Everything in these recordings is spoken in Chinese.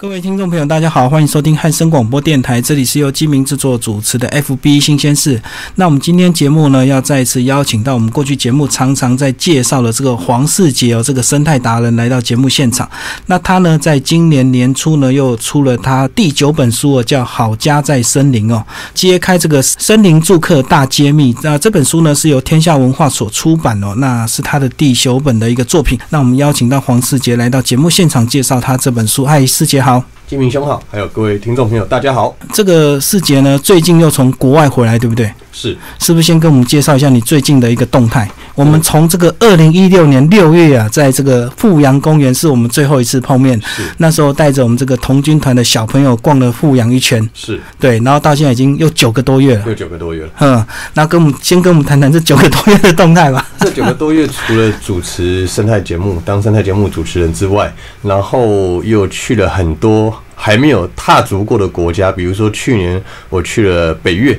各位听众朋友，大家好，欢迎收听汉声广播电台，这里是由金明制作主持的 FB 新鲜事。那我们今天节目呢，要再次邀请到我们过去节目常常在介绍的这个黄世杰哦，这个生态达人来到节目现场。那他呢，在今年年初呢，又出了他第九本书哦，叫《好家在森林》哦，揭开这个森林住客大揭秘。那这本书呢，是由天下文化所出版哦，那是他的第九本的一个作品。那我们邀请到黄世杰来到节目现场介绍他这本书。嗨，世杰好。how? 金明兄好，还有各位听众朋友，大家好。这个世杰呢，最近又从国外回来，对不对？是，是不是先跟我们介绍一下你最近的一个动态？我们从这个二零一六年六月啊，在这个富阳公园是我们最后一次碰面，是那时候带着我们这个童军团的小朋友逛了富阳一圈，是，对，然后到现在已经有九个多月了，有九个多月了。嗯，那跟我们先跟我们谈谈这九个多月的动态吧。这九个多月，除了主持生态节目、当生态节目主持人之外，然后又去了很多还没有踏足过的国家，比如说去年我去了北越，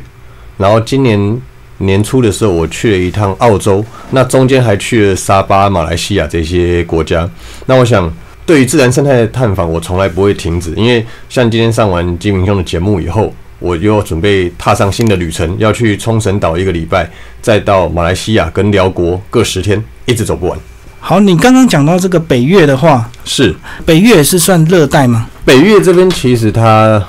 然后今年年初的时候我去了一趟澳洲，那中间还去了沙巴、马来西亚这些国家。那我想，对于自然生态的探访，我从来不会停止，因为像今天上完金明兄的节目以后。我又准备踏上新的旅程，要去冲绳岛一个礼拜，再到马来西亚跟辽国各十天，一直走不完。好，你刚刚讲到这个北越的话，是北越是算热带吗？北越这边其实它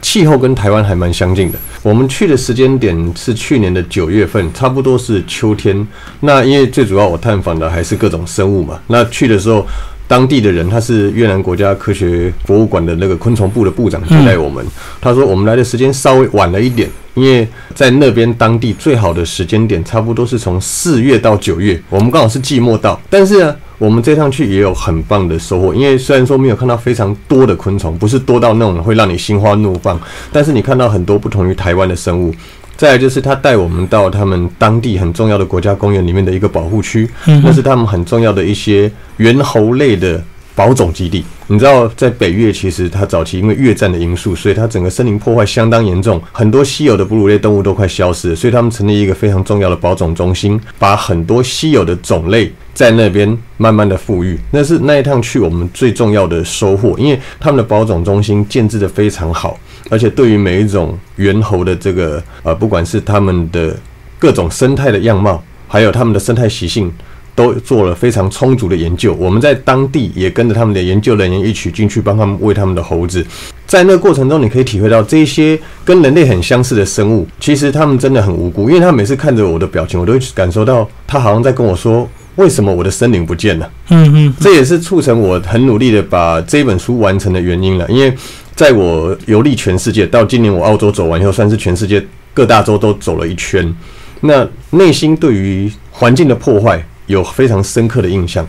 气候跟台湾还蛮相近的。我们去的时间点是去年的九月份，差不多是秋天。那因为最主要我探访的还是各种生物嘛，那去的时候。当地的人，他是越南国家科学博物馆的那个昆虫部的部长接待我们。他说我们来的时间稍微晚了一点，因为在那边当地最好的时间点差不多是从四月到九月，我们刚好是季末到。但是呢，我们这趟去也有很棒的收获，因为虽然说没有看到非常多的昆虫，不是多到那种会让你心花怒放，但是你看到很多不同于台湾的生物。再来就是他带我们到他们当地很重要的国家公园里面的一个保护区，那是他们很重要的一些猿猴类的保种基地。你知道，在北越其实它早期因为越战的因素，所以它整个森林破坏相当严重，很多稀有的哺乳类动物都快消失了，所以他们成立一个非常重要的保种中心，把很多稀有的种类在那边慢慢的富裕。那是那一趟去我们最重要的收获，因为他们的保种中心建制的非常好。而且对于每一种猿猴的这个呃，不管是他们的各种生态的样貌，还有他们的生态习性，都做了非常充足的研究。我们在当地也跟着他们的研究人员一起进去帮他们喂他们的猴子。在那个过程中，你可以体会到这些跟人类很相似的生物，其实他们真的很无辜。因为他每次看着我的表情，我都会感受到他好像在跟我说：“为什么我的森林不见了？”嗯嗯，这也是促成我很努力的把这本书完成的原因了。因为在我游历全世界，到今年我澳洲走完以后，算是全世界各大洲都走了一圈。那内心对于环境的破坏有非常深刻的印象。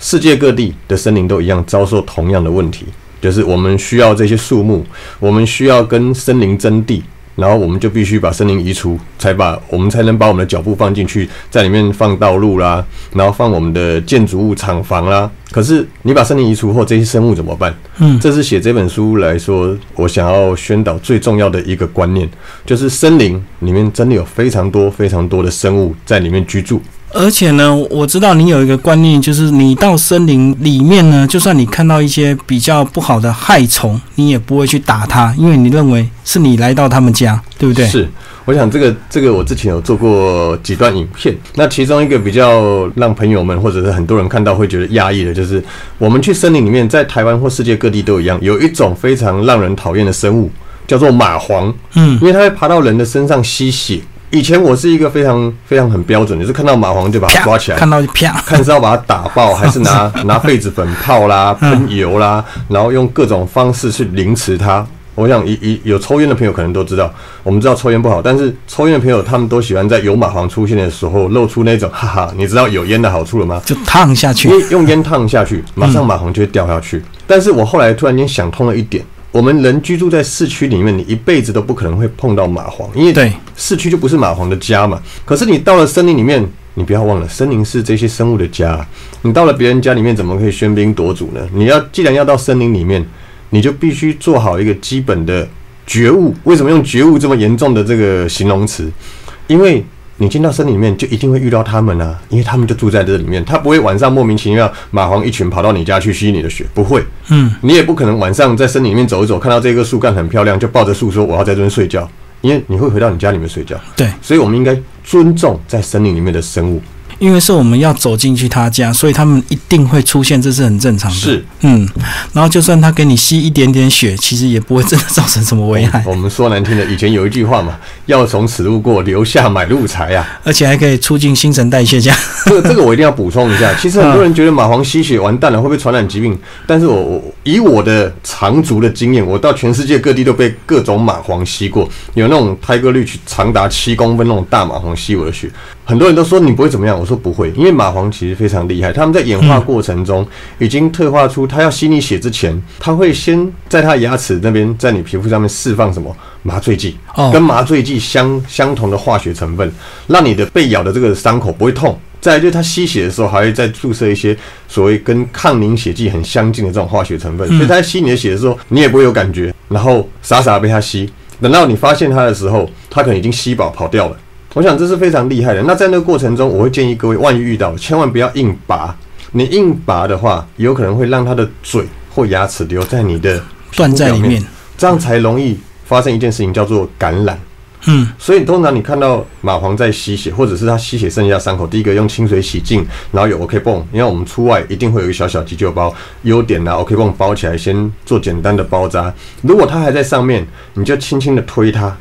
世界各地的森林都一样遭受同样的问题，就是我们需要这些树木，我们需要跟森林争地。然后我们就必须把森林移除，才把我们才能把我们的脚步放进去，在里面放道路啦，然后放我们的建筑物、厂房啦。可是你把森林移除后，这些生物怎么办？嗯，这是写这本书来说，我想要宣导最重要的一个观念，就是森林里面真的有非常多、非常多的生物在里面居住。而且呢，我知道你有一个观念，就是你到森林里面呢，就算你看到一些比较不好的害虫，你也不会去打它，因为你认为是你来到他们家，对不对？是，我想这个这个我之前有做过几段影片，那其中一个比较让朋友们或者是很多人看到会觉得压抑的，就是我们去森林里面，在台湾或世界各地都一样，有一种非常让人讨厌的生物，叫做蚂蟥。嗯，因为它会爬到人的身上吸血。以前我是一个非常非常很标准，就是看到蚂蟥就把它抓起来，看到就啪，看是要把它打爆，还是拿 拿痱子粉泡啦、喷油啦，然后用各种方式去凌迟它。我想，一一有抽烟的朋友可能都知道，我们知道抽烟不好，但是抽烟的朋友他们都喜欢在有蚂蟥出现的时候露出那种哈哈，你知道有烟的好处了吗？就烫下去，用烟烫下去，马上蚂蟥就会掉下去。但是我后来突然间想通了一点。我们人居住在市区里面，你一辈子都不可能会碰到蚂蟥，因为市区就不是蚂蟥的家嘛。可是你到了森林里面，你不要忘了，森林是这些生物的家。你到了别人家里面，怎么可以喧宾夺主呢？你要既然要到森林里面，你就必须做好一个基本的觉悟。为什么用觉悟这么严重的这个形容词？因为你进到森林里面就一定会遇到他们啊，因为他们就住在这里面，他不会晚上莫名其妙蚂蟥一群跑到你家去吸你的血，不会。嗯，你也不可能晚上在森林里面走一走，看到这棵树干很漂亮，就抱着树说我要在这边睡觉，因为你会回到你家里面睡觉。对，所以我们应该尊重在森林里面的生物。因为是我们要走进去他家，所以他们一定会出现，这是很正常的。是，嗯，然后就算他给你吸一点点血，其实也不会真的造成什么危害，我们说难听的，以前有一句话嘛，要从此路过，留下买路财啊。而且还可以促进新陈代谢，这样。这个 这个我一定要补充一下。其实很多人觉得蚂蟥吸血完蛋了，会不会传染疾病？但是我我以我的长足的经验，我到全世界各地都被各种蚂蟥吸过，有那种胎哥率长达七公分那种大蚂蟥吸我的血。很多人都说你不会怎么样，我说不会，因为蚂蟥其实非常厉害，他们在演化过程中已经退化出，它要吸你血之前，它会先在它牙齿那边，在你皮肤上面释放什么？麻醉剂，跟麻醉剂相相同的化学成分，让你的被咬的这个伤口不会痛。再来就是它吸血的时候，还会再注射一些所谓跟抗凝血剂很相近的这种化学成分，所以它在吸你的血的时候，你也不会有感觉，然后傻傻被它吸，等到你发现它的时候，它可能已经吸饱跑掉了。我想这是非常厉害的。那在那个过程中，我会建议各位，万一遇到，千万不要硬拔。你硬拔的话，有可能会让它的嘴或牙齿留在你的断在里面，这样才容易发生一件事情，叫做感染。嗯，所以通常你看到蚂蟥在吸血，或者是它吸血剩下伤口，第一个用清水洗净，然后有 OK 泵，因为我们出外一定会有一个小小急救包，优点拿 OK 泵包起来，先做简单的包扎。如果它还在上面，你就轻轻的推它。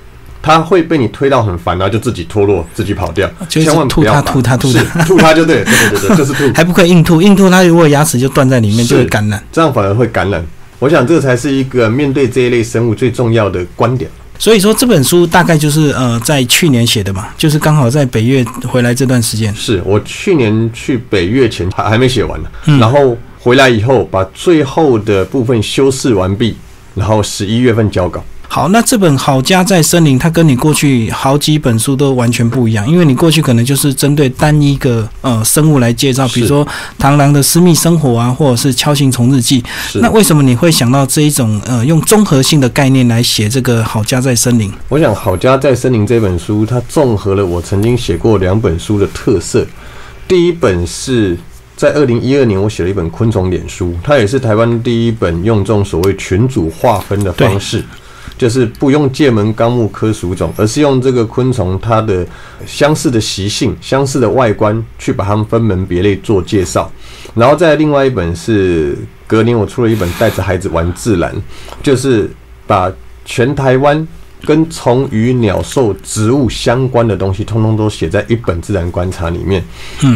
它会被你推到很烦，然后就自己脱落，自己跑掉。千万吐它，吐它，吐它，吐它就对，对对对，就是吐。还不可以硬吐，硬吐它如果牙齿就断在里面，就会感染。这样反而会感染。我想这才是一个面对这一类生物最重要的观点。所以说这本书大概就是呃在去年写的嘛，就是刚好在北越回来这段时间。是我去年去北越前还还没写完呢，然后回来以后把最后的部分修饰完毕，然后十一月份交稿。好，那这本《好家在森林》，它跟你过去好几本书都完全不一样，因为你过去可能就是针对单一个呃生物来介绍，比如说螳螂的私密生活啊，或者是锹形虫日记。那为什么你会想到这一种呃用综合性的概念来写这个《好家在森林》？我想《好家在森林》这本书，它综合了我曾经写过两本书的特色。第一本是在二零一二年，我写了一本昆虫脸书，它也是台湾第一本用这种所谓群组划分的方式。就是不用界门纲目科属种，而是用这个昆虫它的相似的习性、相似的外观去把它们分门别类做介绍。然后再另外一本是隔年我出了一本带着孩子玩自然，就是把全台湾跟虫鱼鸟兽植物相关的东西，通通都写在一本自然观察里面。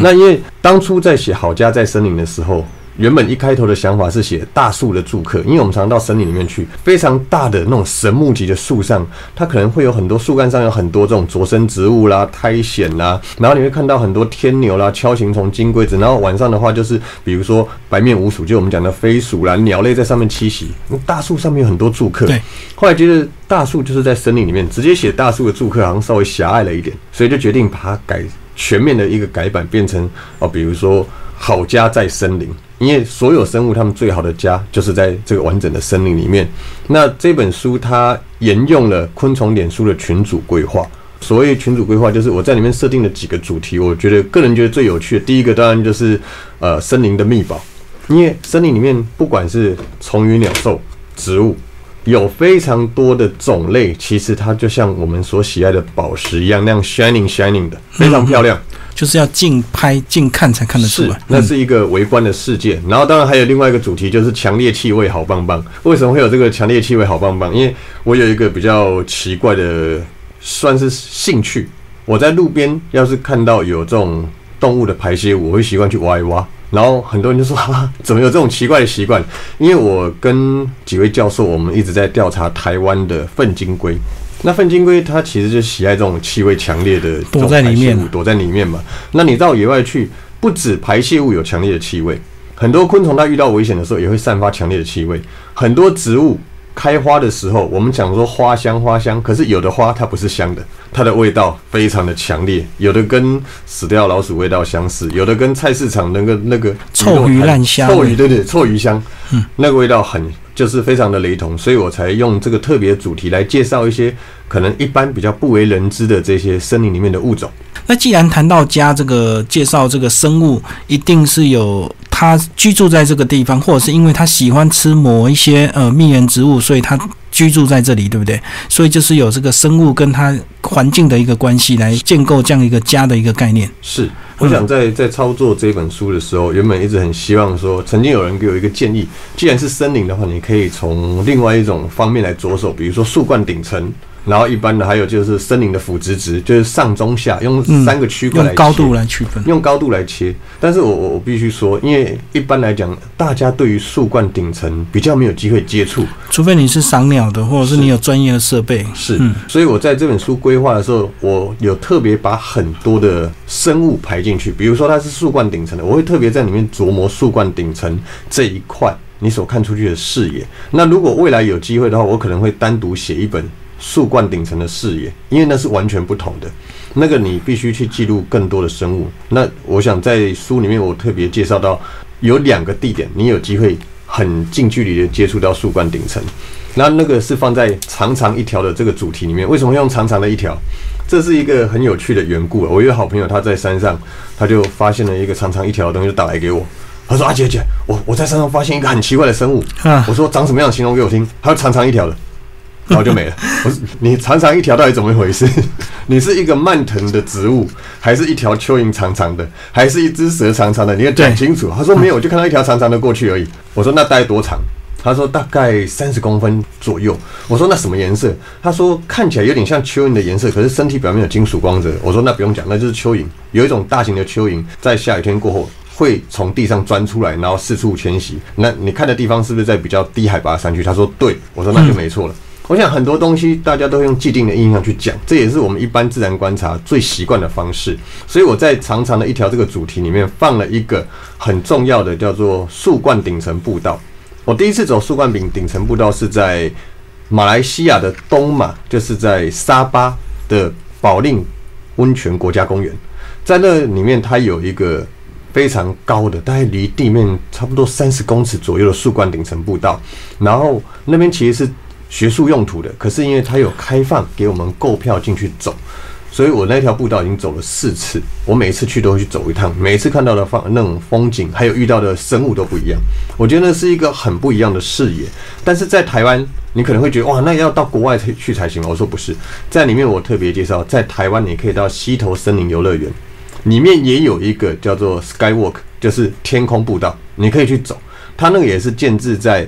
那因为当初在写好家在森林的时候。原本一开头的想法是写大树的住客，因为我们常到森林里面去，非常大的那种神木级的树上，它可能会有很多树干上有很多这种着生植物啦、苔藓啦，然后你会看到很多天牛啦、锹形虫、金龟子，然后晚上的话就是比如说白面鼯鼠，就我们讲的飞鼠啦、鸟类在上面栖息。大树上面有很多住客，对。后来觉得大树就是在森林里面，直接写大树的住客好像稍微狭隘了一点，所以就决定把它改全面的一个改版，变成哦，比如说好家在森林。因为所有生物，它们最好的家就是在这个完整的森林里面。那这本书它沿用了昆虫脸书的群组规划。所谓群组规划，就是我在里面设定了几个主题。我觉得个人觉得最有趣的，第一个当然就是呃森林的秘宝。因为森林里面不管是虫鱼鸟兽植物，有非常多的种类，其实它就像我们所喜爱的宝石一样，那样 shining shining 的，非常漂亮。就是要近拍近看才看得出来，那是一个围观的世界。然后当然还有另外一个主题，就是强烈气味好棒棒。为什么会有这个强烈气味好棒棒？因为我有一个比较奇怪的，算是兴趣。我在路边要是看到有这种动物的排泄物，我会习惯去挖一挖。然后很多人就说：“ 哈，怎么有这种奇怪的习惯？”因为我跟几位教授，我们一直在调查台湾的粪金龟。那粪金龟它其实就喜爱这种气味强烈的躲在里面，躲在里面嘛。那你到野外去，不止排泄物有强烈的气味，很多昆虫它遇到危险的时候也会散发强烈的气味。很多植物开花的时候，我们讲说花香花香，可是有的花它不是香的，它的味道非常的强烈，有的跟死掉老鼠味道相似，有的跟菜市场那个那个臭鱼烂香，臭鱼对对，臭鱼香，嗯，那个味道很就是非常的雷同，所以我才用这个特别主题来介绍一些可能一般比较不为人知的这些森林里面的物种。那既然谈到家这个介绍这个生物，一定是有它居住在这个地方，或者是因为它喜欢吃某一些呃蜜源植物，所以它居住在这里，对不对？所以就是有这个生物跟它环境的一个关系来建构这样一个家的一个概念。是，我想在在操作这本书的时候，原本一直很希望说，曾经有人给我一个建议，既然是森林的话，你可以从另外一种方面来着手，比如说树冠顶层。然后一般的还有就是森林的腐殖值，就是上中下用三个区块来用高度来区分，用高度来切。但是我我我必须说，因为一般来讲，大家对于树冠顶层比较没有机会接触，除非你是赏鸟的，或者是你有专业的设备。是，所以我在这本书规划的时候，我有特别把很多的生物排进去，比如说它是树冠顶层的，我会特别在里面琢磨树冠顶层这一块你所看出去的视野。那如果未来有机会的话，我可能会单独写一本。树冠顶层的视野，因为那是完全不同的。那个你必须去记录更多的生物。那我想在书里面，我特别介绍到有两个地点，你有机会很近距离的接触到树冠顶层。那那个是放在长长一条的这个主题里面。为什么用长长的一条？这是一个很有趣的缘故。我一个好朋友他在山上，他就发现了一个长长一条的东西，就打来给我。他说：“啊姐姐，我我在山上发现一个很奇怪的生物。”我说：“长什么样？形容给我听。”他说：“长长一条的。”然后就没了。我说你长长一条到底怎么一回事？你是一个蔓藤的植物，还是一条蚯蚓长长的，还是一只蛇长长的？你要讲清楚。他说没有，我就看到一条长长的过去而已。我说那大概多长？他说大概三十公分左右。我说那什么颜色？他说看起来有点像蚯蚓的颜色，可是身体表面有金属光泽。我说那不用讲，那就是蚯蚓。有一种大型的蚯蚓在下雨天过后会从地上钻出来，然后四处迁徙。那你看的地方是不是在比较低海拔山区？他说对。我说那就没错了。我想很多东西大家都用既定的印象去讲，这也是我们一般自然观察最习惯的方式。所以我在长长的一条这个主题里面放了一个很重要的叫做树冠顶层步道。我第一次走树冠顶顶层步道是在马来西亚的东马，就是在沙巴的宝令温泉国家公园，在那里面它有一个非常高的，大概离地面差不多三十公尺左右的树冠顶层步道，然后那边其实是。学术用途的，可是因为它有开放给我们购票进去走，所以我那条步道已经走了四次。我每次去都会去走一趟，每次看到的风那种风景，还有遇到的生物都不一样。我觉得那是一个很不一样的视野。但是在台湾，你可能会觉得哇，那要到国外去去才行。我说不是，在里面我特别介绍，在台湾你可以到溪头森林游乐园，里面也有一个叫做 Skywalk，就是天空步道，你可以去走。它那个也是建制在。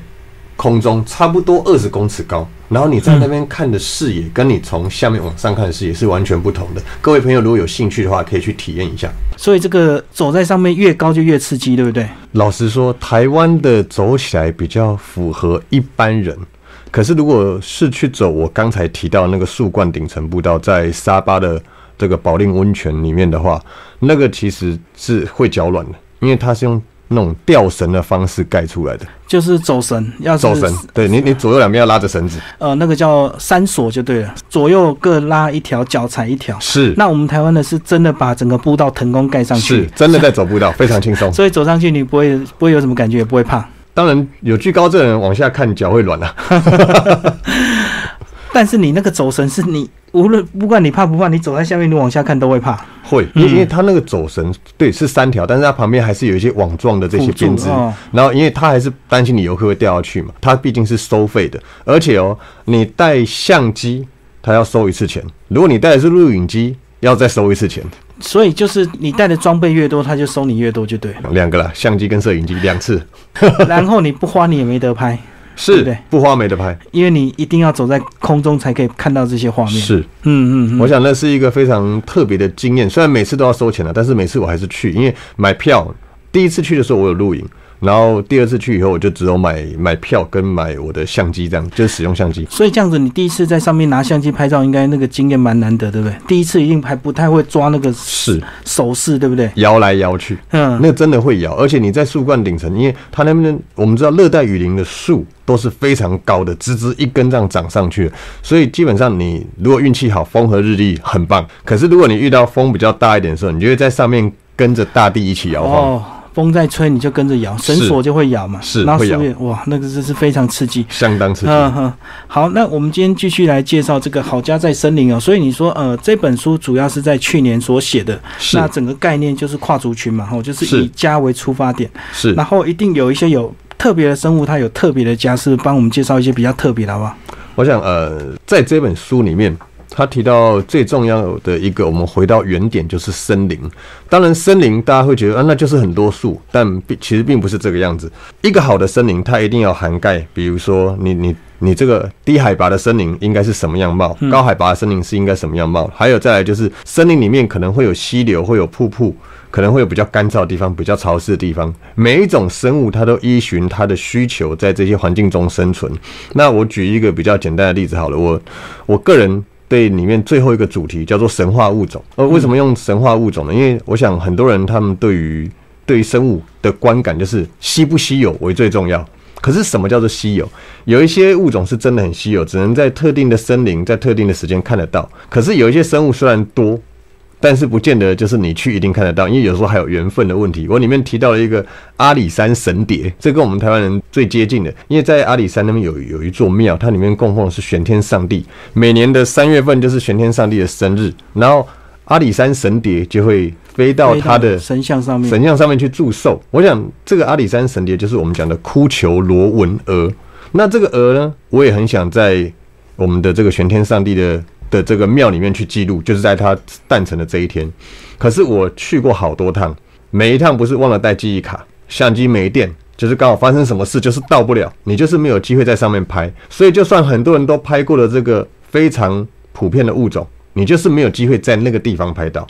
空中差不多二十公尺高，然后你在那边看的视野，跟你从下面往上看的视野是完全不同的。各位朋友，如果有兴趣的话，可以去体验一下。所以这个走在上面越高就越刺激，对不对？老实说，台湾的走起来比较符合一般人，可是如果是去走我刚才提到那个树冠顶层步道，在沙巴的这个宝令温泉里面的话，那个其实是会脚软的，因为它是用。那种吊绳的方式盖出来的，就是走绳，要走绳。对你，你左右两边要拉着绳子。呃，那个叫三锁就对了，左右各拉一条，脚踩一条。是。那我们台湾的是真的把整个步道腾空盖上去，是真的在走步道，非常轻松。所以走上去你不会不会有什么感觉，也不会怕。当然，有惧高症的人往下看脚会软啊。但是你那个走绳是你无论不管你怕不怕，你走在下面，你往下看都会怕。会，因因为它那个走绳对是三条，但是它旁边还是有一些网状的这些编织。然后，因为它还是担心你游客会掉下去嘛，它毕竟是收费的。而且哦，你带相机，它要收一次钱；如果你带的是录影机，要再收一次钱。所以就是你带的装备越多，他就收你越多，就对。两个了，相机跟摄影机两次。然后你不花，你也没得拍。是，不花美的拍，因为你一定要走在空中才可以看到这些画面。是，嗯嗯，我想那是一个非常特别的经验。虽然每次都要收钱了，但是每次我还是去，因为买票。第一次去的时候，我有录影。然后第二次去以后，我就只有买买票跟买我的相机，这样就是使用相机。所以这样子，你第一次在上面拿相机拍照，应该那个经验蛮难得，对不对？第一次一定还不太会抓那个是手势，对不对？摇来摇去，嗯，那真的会摇。而且你在树冠顶层，因为它那边我们知道热带雨林的树都是非常高的，直直一根这样长上去，所以基本上你如果运气好，风和日丽很棒。可是如果你遇到风比较大一点的时候，你就会在上面跟着大地一起摇晃。风在吹你就跟着摇，绳索就会摇嘛。是然后会摇树叶哇，那个真是非常刺激。相当刺激。嗯哼，好，那我们今天继续来介绍这个好家在森林哦。所以你说，呃，这本书主要是在去年所写的，那整个概念就是跨族群嘛，吼，就是是以家为出发点，是然后一定有一些有特别的生物，它有特别的家，是帮我们介绍一些比较特别的，好不好？我想，呃，在这本书里面，他提到最重要的一个，我们回到原点就是森林。当然，森林大家会觉得啊，那就是很多树，但并其实并不是这个样子。一个好的森林，它一定要涵盖，比如说你你你这个低海拔的森林应该是什么样貌，高海拔的森林是应该什么样貌，还有再来就是森林里面可能会有溪流，会有瀑布。可能会有比较干燥的地方，比较潮湿的地方。每一种生物它都依循它的需求，在这些环境中生存。那我举一个比较简单的例子好了，我我个人对里面最后一个主题叫做神话物种。呃，为什么用神话物种呢？因为我想很多人他们对于对于生物的观感就是稀不稀有为最重要。可是什么叫做稀有？有一些物种是真的很稀有，只能在特定的森林、在特定的时间看得到。可是有一些生物虽然多。但是不见得就是你去一定看得到，因为有时候还有缘分的问题。我里面提到了一个阿里山神蝶，这跟我们台湾人最接近的，因为在阿里山那边有有一座庙，它里面供奉的是玄天上帝，每年的三月份就是玄天上帝的生日，然后阿里山神蝶就会飞到他的神像上面，神像上面去祝寿。我想这个阿里山神蝶就是我们讲的哭求罗纹蛾。那这个蛾呢，我也很想在我们的这个玄天上帝的。的这个庙里面去记录，就是在他诞辰的这一天。可是我去过好多趟，每一趟不是忘了带记忆卡，相机没电，就是刚好发生什么事，就是到不了，你就是没有机会在上面拍。所以就算很多人都拍过了这个非常普遍的物种，你就是没有机会在那个地方拍到。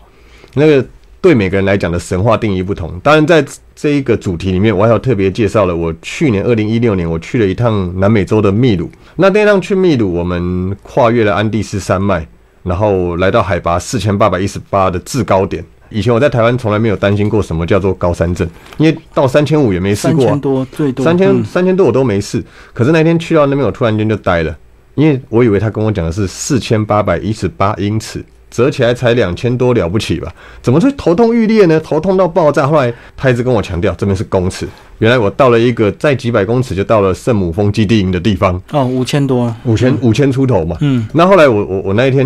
那个对每个人来讲的神话定义不同。当然，在这一个主题里面，我还有特别介绍了我去年二零一六年我去了一趟南美洲的秘鲁。那那趟去秘鲁，我们跨越了安第斯山脉，然后来到海拔四千八百一十八的制高点。以前我在台湾从来没有担心过什么叫做高山症，因为到三千五也没试过。三千多最多，三千三千多我都没试。可是那天去到那边，我突然间就呆了，因为我以为他跟我讲的是四千八百一十八英尺。折起来才两千多了不起吧？怎么会头痛欲裂呢？头痛到爆炸。后来他一直跟我强调这边是公尺，原来我到了一个在几百公尺就到了圣母峰基地营的地方。哦，五千多，五千五千出头嘛。嗯，那后来我我我那一天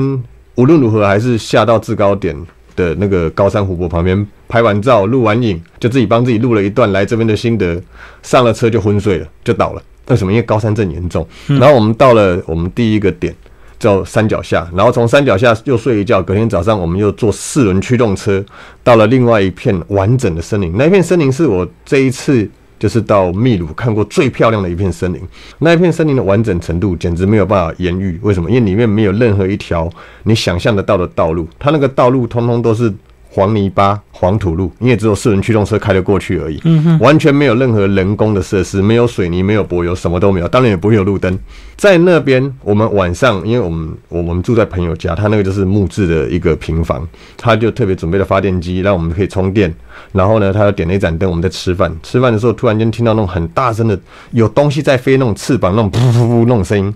无论如何还是下到制高点的那个高山湖泊旁边拍完照录完影，就自己帮自己录了一段来这边的心得。上了车就昏睡了，就倒了。为什么？因为高山症严重。然后我们到了我们第一个点。叫山脚下，然后从山脚下又睡一觉，隔天早上我们又坐四轮驱动车到了另外一片完整的森林。那片森林是我这一次就是到秘鲁看过最漂亮的一片森林。那一片森林的完整程度简直没有办法言喻。为什么？因为里面没有任何一条你想象得到的道路，它那个道路通通都是。黄泥巴、黄土路，你也只有四轮驱动车开得过去而已，完全没有任何人工的设施，没有水泥，没有柏油，什么都没有。当然也不会有路灯。在那边，我们晚上，因为我们我们住在朋友家，他那个就是木质的一个平房，他就特别准备了发电机，让我们可以充电。然后呢，他又点了一盏灯，我们在吃饭。吃饭的时候，突然间听到那种很大声的，有东西在飞，那种翅膀，那种噗噗噗那种声音，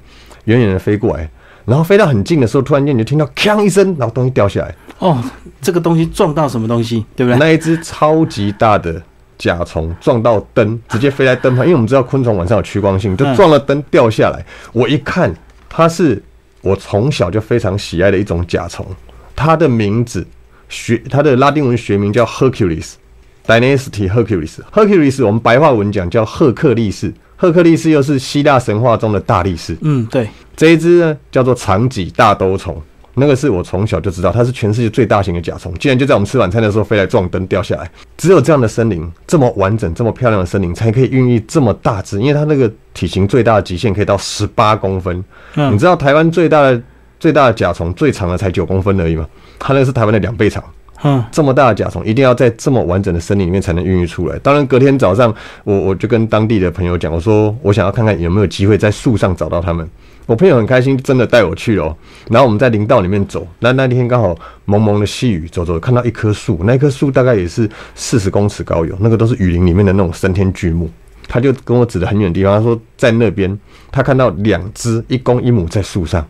远远的飞过来。然后飞到很近的时候，突然间你就听到“锵”一声，然后东西掉下来。哦，这个东西撞到什么东西，对不对？那一只超级大的甲虫撞到灯，直接飞在灯旁。因为我们知道昆虫晚上有趋光性，就撞了灯掉下来。我一看，它是我从小就非常喜爱的一种甲虫。它的名字学它的拉丁文学名叫 Hercules，Dynasty Hercules。Hercules 我们白话文讲叫赫克利士。赫克利斯又是希腊神话中的大力士。嗯，对，这一只呢叫做长戟大兜虫，那个是我从小就知道，它是全世界最大型的甲虫。竟然就在我们吃晚餐的时候飞来撞灯掉下来。只有这样的森林，这么完整、这么漂亮的森林，才可以孕育这么大只。因为它那个体型最大的极限可以到十八公分。嗯，你知道台湾最大的最大的甲虫最长的才九公分而已吗？它那个是台湾的两倍长。嗯，这么大的甲虫一定要在这么完整的森林里面才能孕育出来。当然，隔天早上我我就跟当地的朋友讲，我说我想要看看有没有机会在树上找到它们。我朋友很开心，真的带我去哦。然后我们在林道里面走，那那天刚好蒙蒙的细雨，走走看到一棵树，那棵树大概也是四十公尺高有，那个都是雨林里面的那种参天巨木。他就跟我指的很远的地方，他说在那边他看到两只一公一母在树上。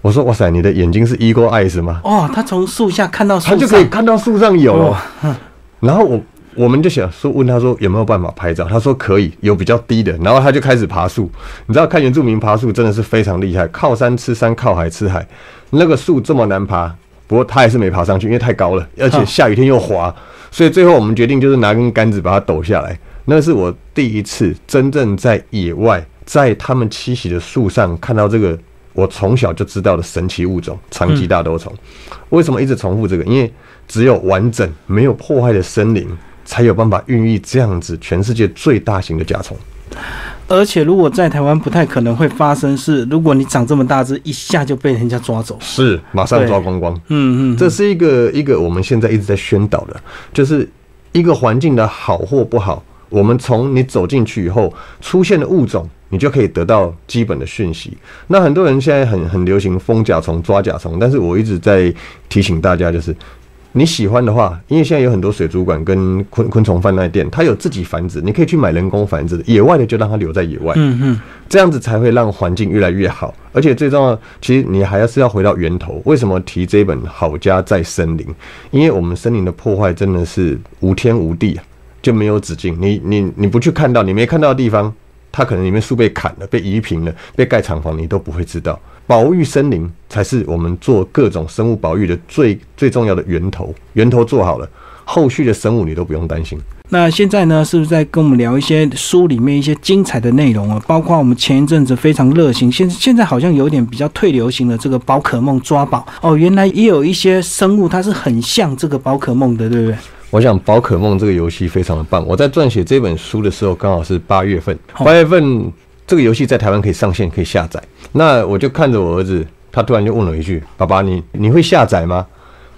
我说哇塞，你的眼睛是 Eagle Eyes 吗？哦，他从树下看到，他就可以看到树上有了。然后我我们就想说问他说有没有办法拍照，他说可以，有比较低的，然后他就开始爬树。你知道看原住民爬树真的是非常厉害，靠山吃山，靠海吃海。那个树这么难爬，不过他还是没爬上去，因为太高了，而且下雨天又滑，所以最后我们决定就是拿根杆子把它抖下来。那是我第一次真正在野外，在他们栖息的树上看到这个我从小就知道的神奇物种——长棘大兜虫。为什么一直重复这个？因为只有完整、没有破坏的森林，才有办法孕育这样子全世界最大型的甲虫。而且，如果在台湾不太可能会发生，是如果你长这么大只，一下就被人家抓走，是马上抓光光。嗯嗯，这是一个一个我们现在一直在宣导的，就是一个环境的好或不好，我们从你走进去以后出现的物种，你就可以得到基本的讯息。那很多人现在很很流行疯甲虫、抓甲虫，但是我一直在提醒大家，就是。你喜欢的话，因为现在有很多水族馆跟昆昆虫贩卖店，它有自己繁殖，你可以去买人工繁殖的。野外的就让它留在野外，嗯嗯，这样子才会让环境越来越好。而且最重要，其实你还要是要回到源头。为什么提这一本《好家在森林》？因为我们森林的破坏真的是无天无地啊，就没有止境。你你你不去看到，你没看到的地方，它可能里面树被砍了、被移平了、被盖厂房，你都不会知道。保育森林才是我们做各种生物保育的最最重要的源头。源头做好了，后续的生物你都不用担心。那现在呢，是不是在跟我们聊一些书里面一些精彩的内容啊？包括我们前一阵子非常热行，现现在好像有点比较退流行的这个宝可梦抓宝哦。原来也有一些生物，它是很像这个宝可梦的，对不对？我想宝可梦这个游戏非常的棒。我在撰写这本书的时候，刚好是八月份，八月份。这个游戏在台湾可以上线，可以下载。那我就看着我儿子，他突然就问了一句：“爸爸，你你会下载吗？”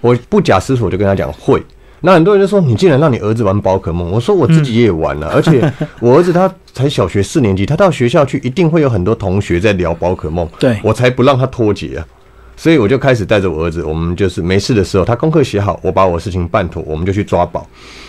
我不假思索就跟他讲会。那很多人就说：“你竟然让你儿子玩宝可梦？”我说：“我自己也玩了，而且我儿子他才小学四年级，他到学校去一定会有很多同学在聊宝可梦。对我才不让他脱节啊！所以我就开始带着我儿子，我们就是没事的时候，他功课写好，我把我事情办妥，我们就去抓宝。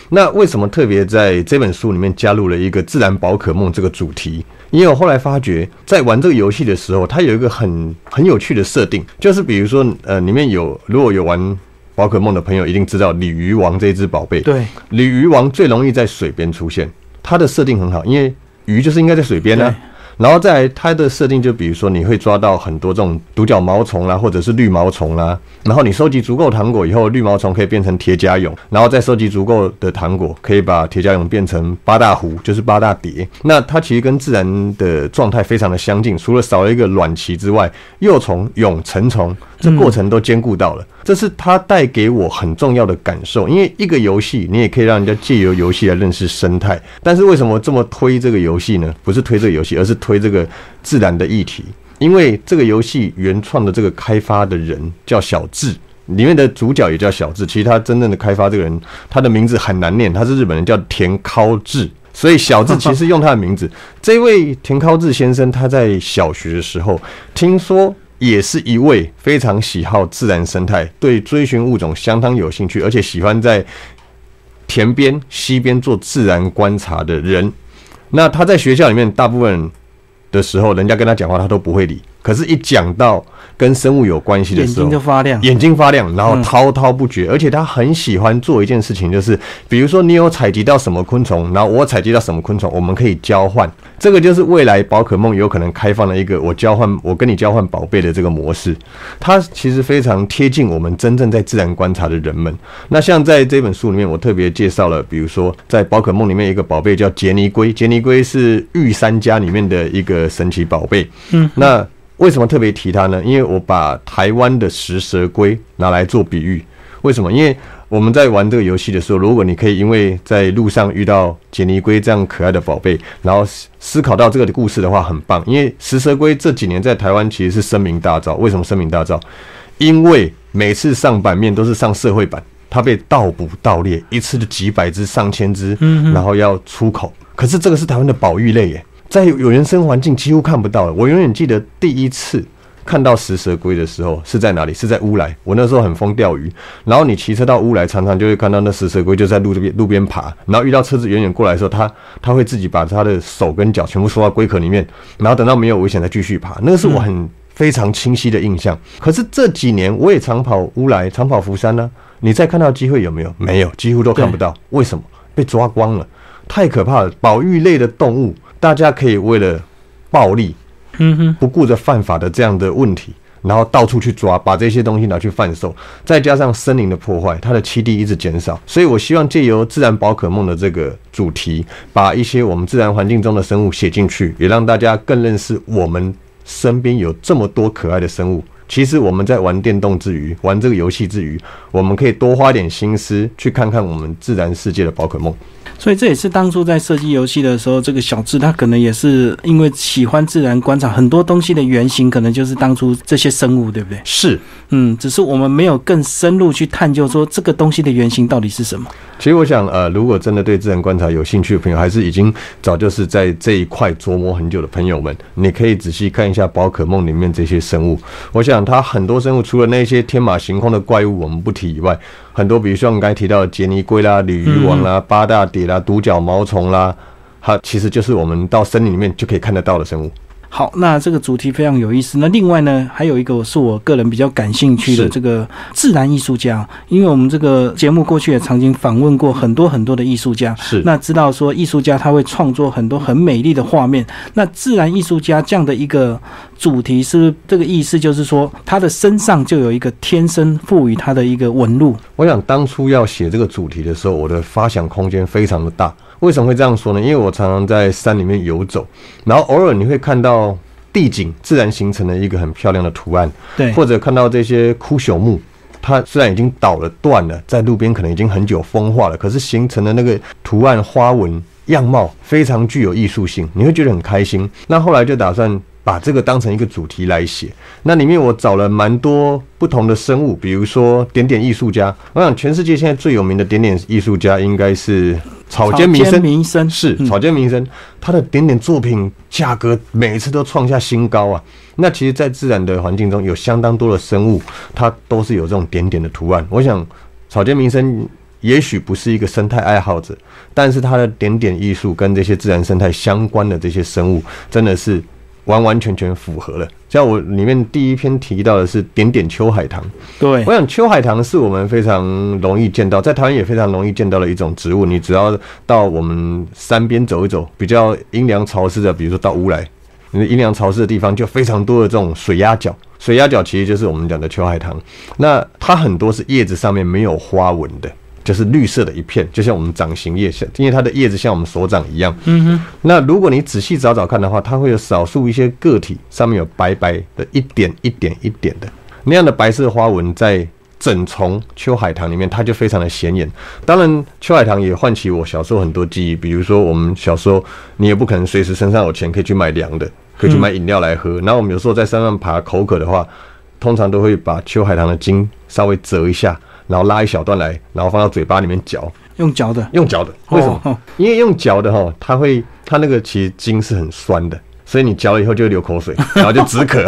那为什么特别在这本书里面加入了一个自然宝可梦这个主题？因为我后来发觉，在玩这个游戏的时候，它有一个很很有趣的设定，就是比如说，呃，里面有如果有玩宝可梦的朋友，一定知道鲤鱼王这只宝贝。对，鲤鱼王最容易在水边出现，它的设定很好，因为鱼就是应该在水边呢。然后再它的设定，就比如说你会抓到很多这种独角毛虫啦，或者是绿毛虫啦。然后你收集足够糖果以后，绿毛虫可以变成铁甲蛹，然后再收集足够的糖果，可以把铁甲蛹变成八大湖，就是八大蝶。那它其实跟自然的状态非常的相近，除了少了一个卵期之外，幼虫、蛹、成虫这过程都兼顾到了。这是它带给我很重要的感受，因为一个游戏你也可以让人家借由游戏来认识生态。但是为什么这么推这个游戏呢？不是推这个游戏，而是。推这个自然的议题，因为这个游戏原创的这个开发的人叫小智，里面的主角也叫小智。其实他真正的开发这个人，他的名字很难念，他是日本人，叫田尻智。所以小智 其实用他的名字。这位田尻智先生，他在小学的时候，听说也是一位非常喜好自然生态，对追寻物种相当有兴趣，而且喜欢在田边、溪边做自然观察的人。那他在学校里面，大部分。的时候，人家跟他讲话，他都不会理。可是，一讲到跟生物有关系的时候，眼睛就发亮，眼睛发亮，然后滔滔不绝。而且他很喜欢做一件事情，就是比如说你有采集到什么昆虫，然后我采集到什么昆虫，我们可以交换。这个就是未来宝可梦有可能开放的一个我交换，我跟你交换宝贝的这个模式。它其实非常贴近我们真正在自然观察的人们。那像在这本书里面，我特别介绍了，比如说在宝可梦里面一个宝贝叫杰尼龟，杰尼龟是御三家里面的一个神奇宝贝。嗯，那。为什么特别提它呢？因为我把台湾的食蛇龟拿来做比喻。为什么？因为我们在玩这个游戏的时候，如果你可以因为在路上遇到杰尼龟这样可爱的宝贝，然后思考到这个的故事的话，很棒。因为食蛇龟这几年在台湾其实是声名大噪。为什么声名大噪？因为每次上版面都是上社会版，它被盗捕盗猎，一次就几百只、上千只，然后要出口。可是这个是台湾的保育类耶。在有原生环境几乎看不到了。我永远记得第一次看到食蛇龟的时候是在哪里？是在乌来。我那时候很疯钓鱼，然后你骑车到乌来，常常就会看到那食蛇龟就在路这边路边爬。然后遇到车子远远过来的时候，它它会自己把它的手跟脚全部缩到龟壳里面，然后等到没有危险再继续爬。那个是我很非常清晰的印象。可是这几年我也常跑乌来，常跑福山呢。你再看到机会有没有？没有，几乎都看不到。为什么？被抓光了，太可怕了。保育类的动物，大家可以为了暴利，嗯哼，不顾着犯法的这样的问题，然后到处去抓，把这些东西拿去贩售，再加上森林的破坏，它的栖地一直减少。所以我希望借由自然宝可梦的这个主题，把一些我们自然环境中的生物写进去，也让大家更认识我们身边有这么多可爱的生物。其实我们在玩电动之余，玩这个游戏之余，我们可以多花点心思去看看我们自然世界的宝可梦。所以这也是当初在设计游戏的时候，这个小智他可能也是因为喜欢自然观察，很多东西的原型可能就是当初这些生物，对不对？是，嗯，只是我们没有更深入去探究说这个东西的原型到底是什么。其实我想，呃，如果真的对自然观察有兴趣的朋友，还是已经早就是在这一块琢磨很久的朋友们，你可以仔细看一下宝可梦里面这些生物。我想它很多生物，除了那些天马行空的怪物我们不提以外，很多比如说我们刚才提到的杰尼龟啦、鲤鱼王啦、八大蝶啦、独角毛虫啦，它其实就是我们到森林里面就可以看得到的生物。好，那这个主题非常有意思。那另外呢，还有一个是我个人比较感兴趣的这个自然艺术家，因为我们这个节目过去也曾经访问过很多很多的艺术家，是那知道说艺术家他会创作很多很美丽的画面。那自然艺术家这样的一个主题，是这个意思就是说他的身上就有一个天生赋予他的一个纹路？我想当初要写这个主题的时候，我的发想空间非常的大。为什么会这样说呢？因为我常常在山里面游走，然后偶尔你会看到地景自然形成的一个很漂亮的图案，对，或者看到这些枯朽木，它虽然已经倒了断了，在路边可能已经很久风化了，可是形成的那个图案花纹样貌非常具有艺术性，你会觉得很开心。那后来就打算把这个当成一个主题来写。那里面我找了蛮多不同的生物，比如说点点艺术家。我想全世界现在最有名的点点艺术家应该是草间弥生。民生是嗯草间弥生，他的点点作品价格每次都创下新高啊。那其实，在自然的环境中，有相当多的生物，它都是有这种点点的图案。我想，草间弥生也许不是一个生态爱好者，但是他的点点艺术跟这些自然生态相关的这些生物，真的是完完全全符合了。像我里面第一篇提到的是点点秋海棠，对我，想秋海棠是我们非常容易见到，在台湾也非常容易见到的一种植物。你只要到我们山边走一走，比较阴凉潮湿的，比如说到乌来，那阴凉潮湿的地方就非常多的这种水鸭角。水鸭角其实就是我们讲的秋海棠，那它很多是叶子上面没有花纹的，就是绿色的一片，就像我们掌形叶，像因为它的叶子像我们手掌一样。嗯哼，那如果你仔细找找看的话，它会有少数一些个体上面有白白的一点一点一点的那样的白色花纹，在整丛秋海棠里面，它就非常的显眼。当然，秋海棠也唤起我小时候很多记忆，比如说我们小时候，你也不可能随时身上有钱可以去买凉的，可以去买饮料来喝。然后我们有时候在山上爬，口渴的话，通常都会把秋海棠的茎稍微折一下，然后拉一小段来，然后放到嘴巴里面嚼。用嚼的，用嚼的，为什么？因为用嚼的哈，它会它那个其实筋是很酸的，所以你嚼了以后就会流口水，然后就止渴，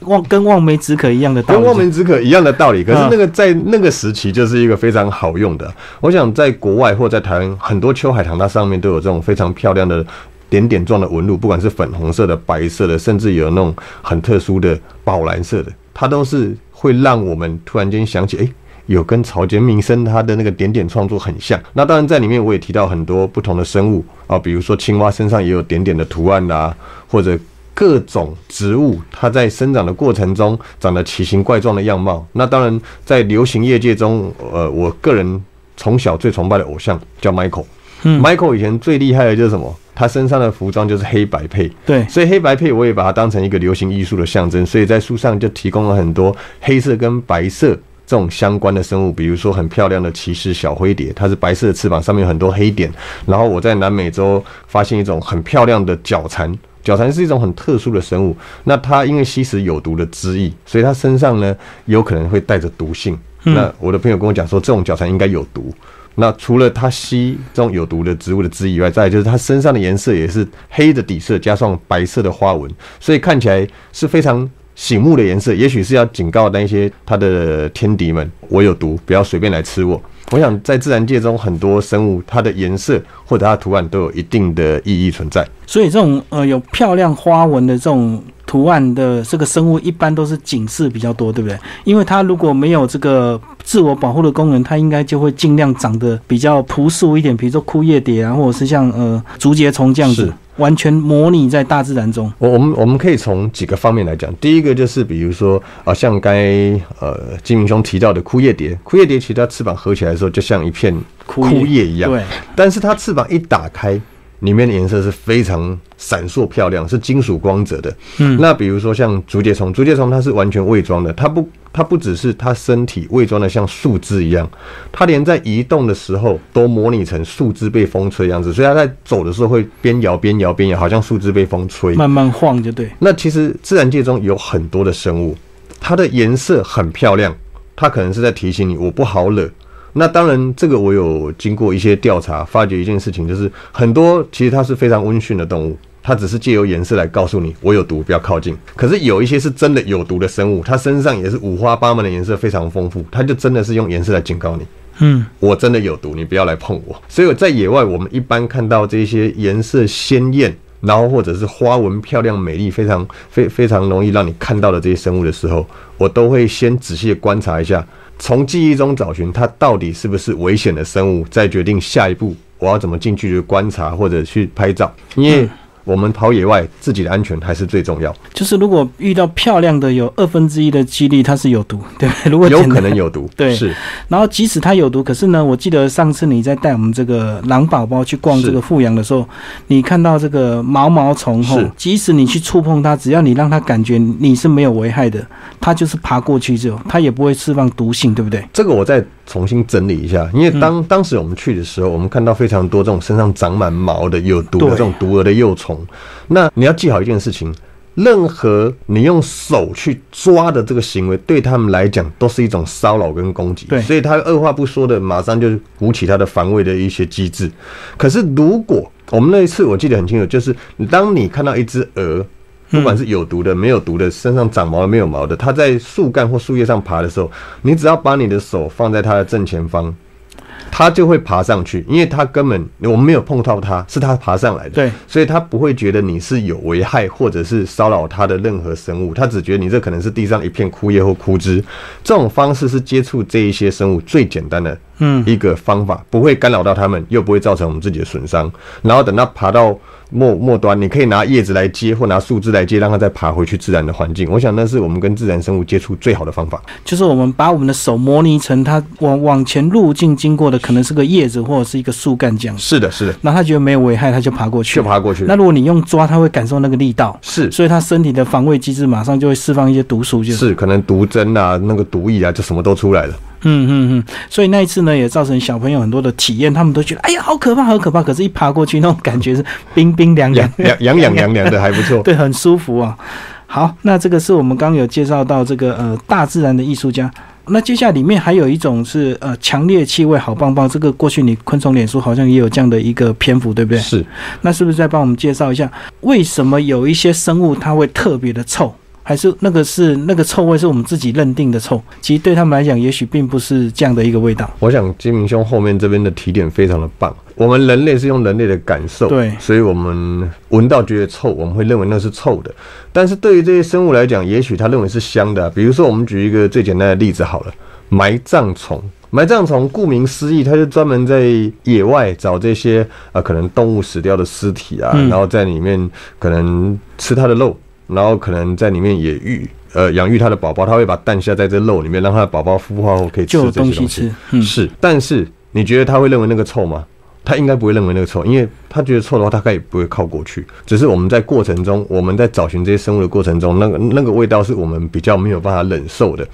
望跟望梅止渴一样的道理。跟望梅止渴一样的道理。可是那个在那个时期就是一个非常好用的。我想在国外或在台湾，很多秋海棠它上面都有这种非常漂亮的。点点状的纹路，不管是粉红色的、白色的，甚至有那种很特殊的宝蓝色的，它都是会让我们突然间想起，诶，有跟草间弥生他的那个点点创作很像。那当然在里面我也提到很多不同的生物啊，比如说青蛙身上也有点点的图案啦、或者各种植物它在生长的过程中长得奇形怪状的样貌。那当然在流行业界中，呃，我个人从小最崇拜的偶像叫 Michael。嗯 Michael 以前最厉害的就是什么？他身上的服装就是黑白配，对，所以黑白配我也把它当成一个流行艺术的象征，所以在书上就提供了很多黑色跟白色这种相关的生物，比如说很漂亮的骑士小灰蝶，它是白色的翅膀，上面有很多黑点。然后我在南美洲发现一种很漂亮的角蝉，角蝉是一种很特殊的生物，那它因为吸食有毒的汁液，所以它身上呢有可能会带着毒性。那我的朋友跟我讲说，这种角蝉应该有毒。那除了它吸这种有毒的植物的汁以外，再来就是它身上的颜色也是黑的底色加上白色的花纹，所以看起来是非常醒目的颜色，也许是要警告那些它的天敌们，我有毒，不要随便来吃我。我想在自然界中，很多生物它的颜色或者它的图案都有一定的意义存在。所以这种呃有漂亮花纹的这种图案的这个生物，一般都是警示比较多，对不对？因为它如果没有这个自我保护的功能，它应该就会尽量长得比较朴素一点，比如说枯叶蝶啊，或者是像呃竹节虫这样子是，完全模拟在大自然中。我我们我们可以从几个方面来讲，第一个就是比如说啊，像该呃金明兄提到的枯叶蝶，枯叶蝶其实它翅膀合起来的时候，就像一片枯枯叶一样，对，但是它翅膀一打开，里面的颜色是非常闪烁漂亮，是金属光泽的。嗯那比如说像竹节虫，竹节虫它是完全伪装的，它不它不只是它身体伪装的像树枝一样，它连在移动的时候都模拟成树枝被风吹的样子，所以它在走的时候会边摇边摇边摇，好像树枝被风吹。慢慢晃就对。那其实自然界中有很多的生物，它的颜色很漂亮，它可能是在提醒你我不好惹。那当然，这个我有经过一些调查，发觉一件事情，就是很多其实它是非常温驯的动物，它只是借由颜色来告诉你我有毒，不要靠近。可是有一些是真的有毒的生物，它身上也是五花八门的颜色，非常丰富，它就真的是用颜色来警告你。嗯，我真的有毒，你不要来碰我。所以在野外，我们一般看到这些颜色鲜艳，然后或者是花纹漂亮、美丽，非常非非常容易让你看到的这些生物的时候，我都会先仔细观察一下，从记忆中找寻它到底是不是危险的生物，再决定下一步我要怎么近距离观察或者去拍照，因为我们跑野外，自己的安全还是最重要。就是如果遇到漂亮的，有二分之一的几率它是有毒，对不对？如果有可能有毒，对是然后即使它有毒，可是呢，我记得上次你在带我们这个狼宝宝去逛这个富阳的时候，你看到这个毛毛虫吼是，即使你去触碰它，只要你让它感觉你是没有危害的，它就是爬过去之后，它也不会释放毒性，对不对？这个我再重新整理一下，因为当当时我们去的时候，我们看到非常多这种身上长满毛的有毒的对这种毒蛾的幼虫。那你要记好一件事情，任何你用手去抓的这个行为，对他们来讲都是一种骚扰跟攻击。对所以他二话不说的，马上就鼓起他的防卫的一些机制。可是如果我们那一次我记得很清楚，就是当你看到一只鹅。不管是有毒的、没有毒的，身上长毛的、没有毛的，它在树干或树叶上爬的时候，你只要把你的手放在它的正前方，它就会爬上去，因为它根本我们没有碰到它，是它爬上来的，对，所以它不会觉得你是有危害或者是骚扰它的任何生物，它只觉得你这可能是地上一片枯叶或枯枝。这种方式是接触这一些生物最简单的嗯，一个方法，不会干扰到它们，又不会造成我们自己的损伤。然后等它爬到末末端，你可以拿叶子来接，或拿树枝来接，让它再爬回去自然的环境。我想那是我们跟自然生物接触最好的方法。就是我们把我们的手模拟成它往往前路径经过的可能是个叶子或者是一个树干这样，是的，是的，那它觉得没有危害，它就爬过去就。爬过去那。如果你用抓，它会感受那个力道，是所以它身体的防卫机制马上就会释放一些毒素，就是是，可能毒针啊，那个毒液啊，就什么都出来了。嗯嗯嗯，所以那一次呢，也造成小朋友很多的体验，他们都觉得哎呀好可怕，好可怕。可是，一爬过去那种感觉是冰冰凉凉痒，痒凉凉的，还不错。对，很舒服啊。好，那这个是我们刚有介绍到这个呃大自然的艺术家。那接下来里面还有一种是呃强烈气味好棒棒，这个过去你昆虫脸书好像也有这样的一个篇幅，对不对？是，那是不是再帮我们介绍一下，为什么有一些生物它会特别的臭？还是那个是那个臭味是我们自己认定的臭？其实对他们来讲，也许并不是这样的一个味道。我想金明兄后面这边的提点非常的棒。我们人类是用人类的感受，对所以我们闻到觉得臭，我们会认为那是臭的。但是对于这些生物来讲，也许他认为是香的啊、比如说，我们举一个最简单的例子好了，埋葬虫。埋葬虫顾名思义，它就专门在野外找这些呃可能动物死掉的尸体啊，嗯然后在里面可能吃它的肉，然后可能在里面也育呃养育它的宝宝，它会把蛋下在这肉里面，让它的宝宝孵化后可以吃这些东西。是，但是你觉得它会认为那个臭吗？他应该不会认为那个臭，因为他觉得臭的话，他大概也不会靠过去。只是我们在过程中，我们在找寻这些生物的过程中，那个那个味道是我们比较没有办法忍受的。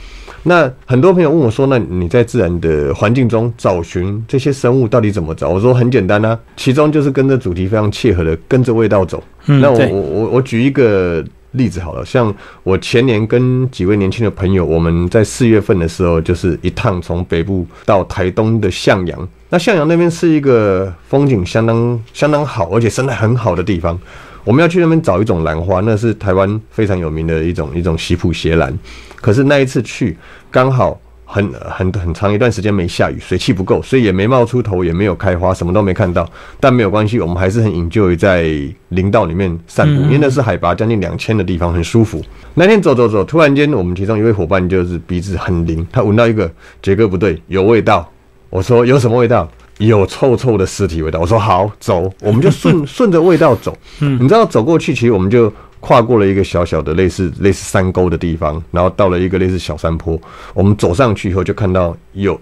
那很多朋友问我说：“那你在自然的环境中找寻这些生物到底怎么找？”我说很简单啊，其中就是跟着主题非常切合的，跟着味道走。那我我我举一个例子好了，像我前年跟几位年轻的朋友，我们在四月份的时候，就是一趟从北部到台东的向阳。那向阳那边是一个风景相当相当好，而且生态很好的地方。我们要去那边找一种兰花，那是台湾非常有名的一种一种喜普斜兰。可是那一次去，刚好很很很长一段时间没下雨，水汽不够，所以也没冒出头，也没有开花，什么都没看到。但没有关系，我们还是很 enjoy 在林道里面散步，因为那是海拔将近两千的地方，很舒服。那天走走走，突然间我们其中一位伙伴就是鼻子很灵，他闻到一个杰哥不对，有味道。我说有什么味道？有臭臭的尸体味道。我说好走，我们就顺 顺着味道走。嗯，你知道走过去，其实我们就跨过了一个小小的类似类似山沟的地方，然后到了一个类似小山坡。我们走上去以后，就看到有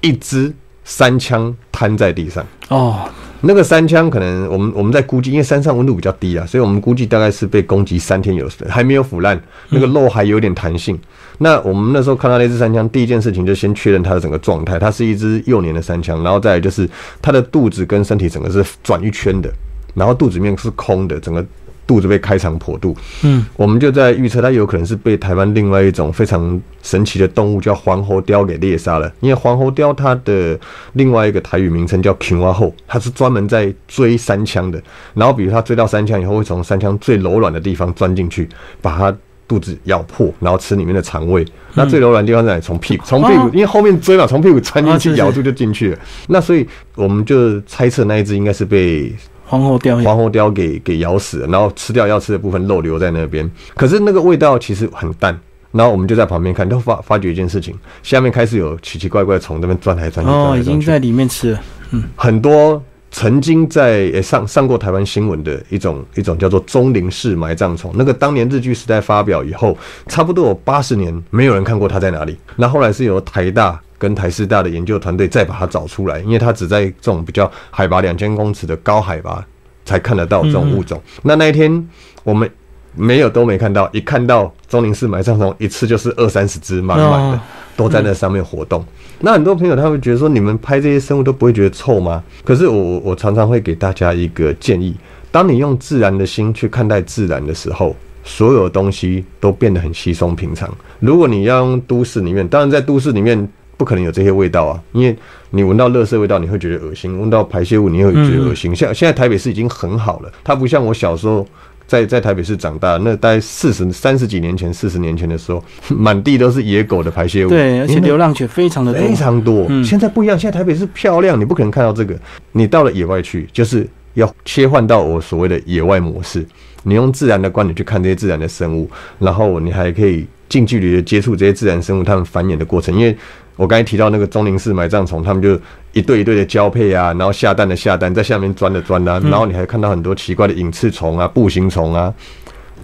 一只山枪瘫在地上。哦，那个山枪可能我们我们在估计，因为山上温度比较低啊，所以我们估计大概是被攻击三天有还没有腐烂，那个肉还有点弹性。那我们那时候看到那只山枪，第一件事情就先确认它的整个状态，它是一只幼年的山枪，然后再来就是它的肚子跟身体整个是转一圈的，然后肚子面是空的，整个肚子被开肠破肚。嗯，我们就在预测它有可能是被台湾另外一种非常神奇的动物叫黄喉貂给猎杀了，因为黄喉貂它的另外一个台语名称叫青蛙后，它是专门在追山枪的，然后比如它追到山枪以后，会从山枪最柔软的地方钻进去，把它。肚子咬破，然后吃里面的肠胃。那最柔软的地方在哪？从屁股，从屁股，因为后面追嘛，从屁股穿进去，咬住就进去了。那所以我们就猜测那一只应该是被黄喉貂黄喉貂给给咬死了，然后吃掉要吃的部分肉留在那边。可是那个味道其实很淡。然后我们就在旁边看，就发发觉一件事情，下面开始有奇奇怪怪的虫那边钻来钻去。哦，已经在里面吃了。嗯，很多。曾经在上上过台湾新闻的一种一种叫做钟灵式埋葬虫，那个当年日据时代发表以后，差不多有八十年没有人看过它在哪里。那后来是由台大跟台师大的研究团队再把它找出来，因为它只在这种比较海拔两千公尺的高海拔才看得到这种物种。那那一天我们没有都没看到，一看到钟灵寺埋葬虫，一次就是二三十只满满的都在那上面活动。那很多朋友他会觉得说，你们拍这些生物都不会觉得臭吗？可是我我我常常会给大家一个建议：当你用自然的心去看待自然的时候，所有东西都变得很稀松平常。如果你要用都市里面，当然在都市里面不可能有这些味道啊，因为你闻到垃圾味道你会觉得恶心，闻到排泄物你会觉得恶心。像现在台北市已经很好了，它不像我小时候。在在台北市长大，那大概四十三十几年前、四十年前的时候，满地都是野狗的排泄物。对，而且流浪犬非常的非常多。现在不一样，现在台北是漂亮，你不可能看到这个。你到了野外去，就是要切换到我所谓的野外模式。你用自然的观点去看这些自然的生物，然后你还可以近距离的接触这些自然生物它们繁衍的过程，因为。我刚才提到那个钟灵寺埋葬虫，他们就一对一对的交配啊，然后下蛋的下蛋，在下面钻的钻啊，然后你还看到很多奇怪的隐翅虫啊、步行虫啊。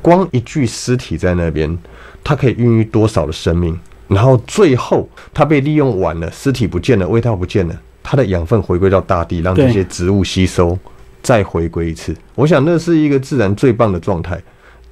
光一具尸体在那边，它可以孕育多少的生命？然后最后它被利用完了，尸体不见了，味道不见了，它的养分回归到大地，让这些植物吸收，再回归一次。我想那是一个自然最棒的状态。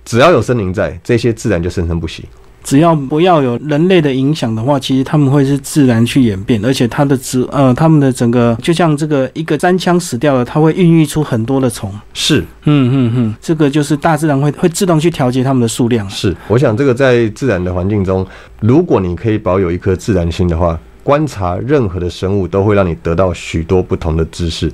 只要有森林在，这些自然就生生不息。只要不要有人类的影响的话，其实他们会是自然去演变，而且它的植呃，他们的整个就像这个一个粘枪死掉了，它会孕育出很多的虫。是，嗯嗯嗯，这个就是大自然会会自动去调节它们的数量。是，我想这个在自然的环境中，如果你可以保有一颗自然心的话，观察任何的生物都会让你得到许多不同的知识。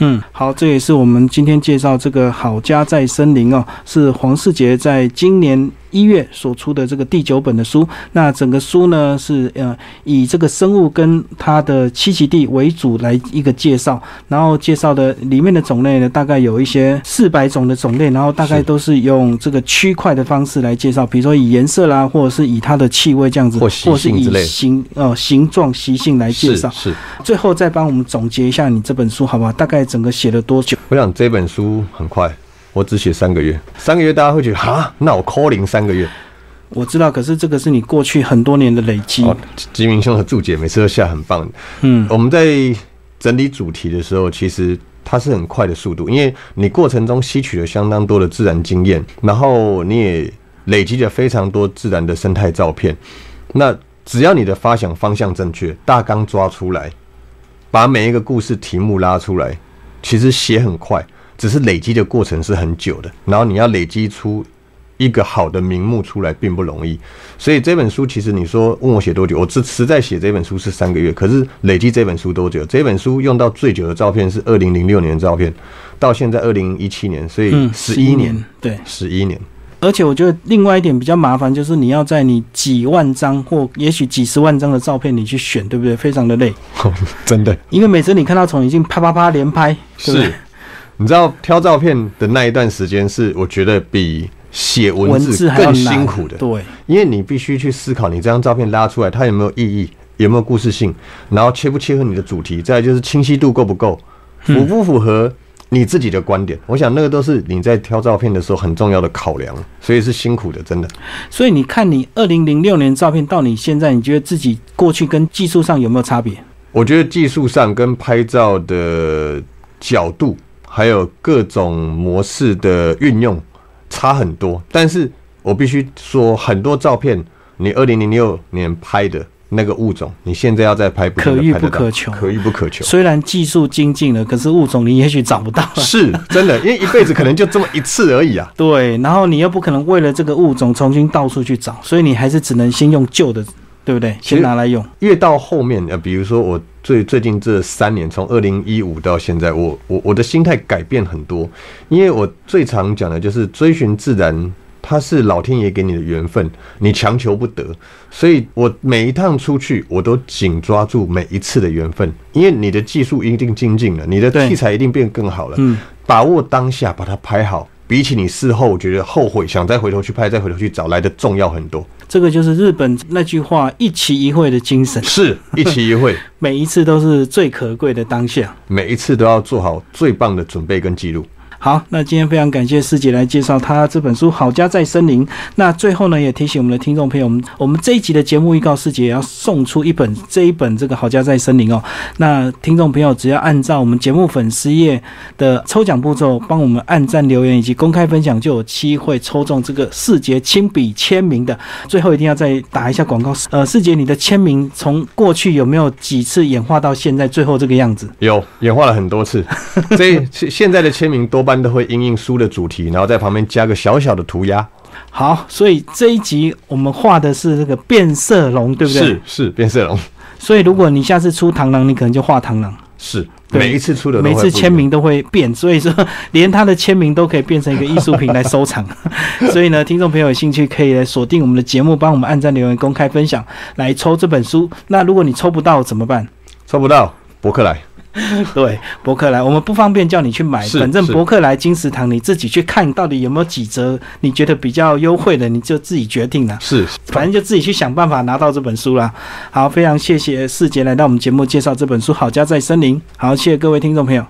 嗯，好，这也是我们今天介绍这个好家在森林哦，是黄世杰在今年。一月所出的这个第九本的书，那整个书呢是呃以这个生物跟它的栖息地为主来一个介绍，然后介绍的里面的种类呢大概有一些四百种的种类，然后大概都是用这个区块的方式来介绍，比如说以颜色啦，或者是以它的气味这样子，或是以形呃形状习性来介绍。是，最后再帮我们总结一下你这本书好不好？大概整个写了多久？我想这本书很快。我只写三个月，三个月大家会觉得啊，那我 calling 三个月，我知道，可是这个是你过去很多年的累积。吉明兄的注解每次都下很棒。嗯，我们在整理主题的时候，其实它是很快的速度，因为你过程中吸取了相当多的自然经验，然后你也累积了非常多自然的生态照片。那只要你的发想方向正确，大纲抓出来，把每一个故事题目拉出来，其实写很快。只是累积的过程是很久的，然后你要累积出一个好的名目出来并不容易。所以这本书其实你说问我写多久，我实实在写这本书是三个月，可是累积这本书多久？这本书用到最久的照片是二零零六年的照片，到现在二零一七年，所以嗯，十一年，对。十一年。而且我觉得另外一点比较麻烦，就是你要在你几万张或也许几十万张的照片里去选，对不对？非常的累，真的因为每次你看到从已经啪啪啪连拍，对不对是，你知道挑照片的那一段时间是我觉得比写文文字更辛苦的，对，因为你必须去思考你这张照片拉出来它有没有意义，有没有故事性，然后切不切合你的主题，再来就是清晰度够不够，符不符合你自己的观点。我想那个都是你在挑照片的时候很重要的考量，所以是辛苦的，真的。所以你看你二零零六年照片到你现在，你觉得自己过去跟技术上有没有差别？我觉得技术上跟拍照的角度，还有各种模式的运用差很多。但是我必须说，很多照片你二零零六年拍的那个物种，你现在要再拍，不可遇不可求可遇不可求。虽然技术精进了，可是物种你也许找不到了。是真的，因为一辈子可能就这么一次而已啊。对，然后你又不可能为了这个物种重新到处去找，所以你还是只能先用旧的，对不对？先拿来用。越到后面，呃，比如说我最最近这三年，从二零一五到现在，我我我的心态改变很多，因为我最常讲的就是追寻自然，它是老天爷给你的缘分，你强求不得，所以我每一趟出去，我都紧抓住每一次的缘分，因为你的技术一定精进了，你的器材一定变更好了，嗯，把握当下，把它拍好。比起你事后觉得后悔，想再回头去拍，再回头去找来的重要很多。这个就是日本那句话“一期一会”的精神，是一期一会，每一次都是最可贵的当下。每一次都要做好最棒的准备跟记录。好，那今天非常感谢师姐来介绍她这本书《好家在森林》。那最后呢，也提醒我们的听众朋友，我们我们这一集的节目预告，师姐也要送出一本这一本这个《好家在森林》哦。那听众朋友只要按照我们节目粉丝页的抽奖步骤，帮我们按赞、留言以及公开分享，就有机会抽中这个世杰亲笔签名的。最后一定要再打一下广告，呃，世杰，你的签名从过去有没有几次演化到现在最后这个样子？有演化了很多次，这现现在的签名多半都会因应书的主题，然后在旁边加个小小的涂鸦，好，所以这一集我们画的是这个变色龙，对不对？是是变色龙，所以如果你下次出螳螂，你可能就画螳螂，是每一次出的每次签名都会变，所以说连他的签名都可以变成一个艺术品来收藏。所以呢，听众朋友有兴趣可以来锁定我们的节目，帮我们按赞、留言、公开分享，来抽这本书。那如果你抽不到怎么办？抽不到，博客来 对，博客来，我们不方便叫你去买，反正博客来金石堂你自己去看到底有没有几折，你觉得比较优惠的，你就自己决定了。是反正就自己去想办法拿到这本书啦。好，非常谢谢世杰来到我们节目介绍这本书《好家在森林》。好，谢谢各位听众朋友。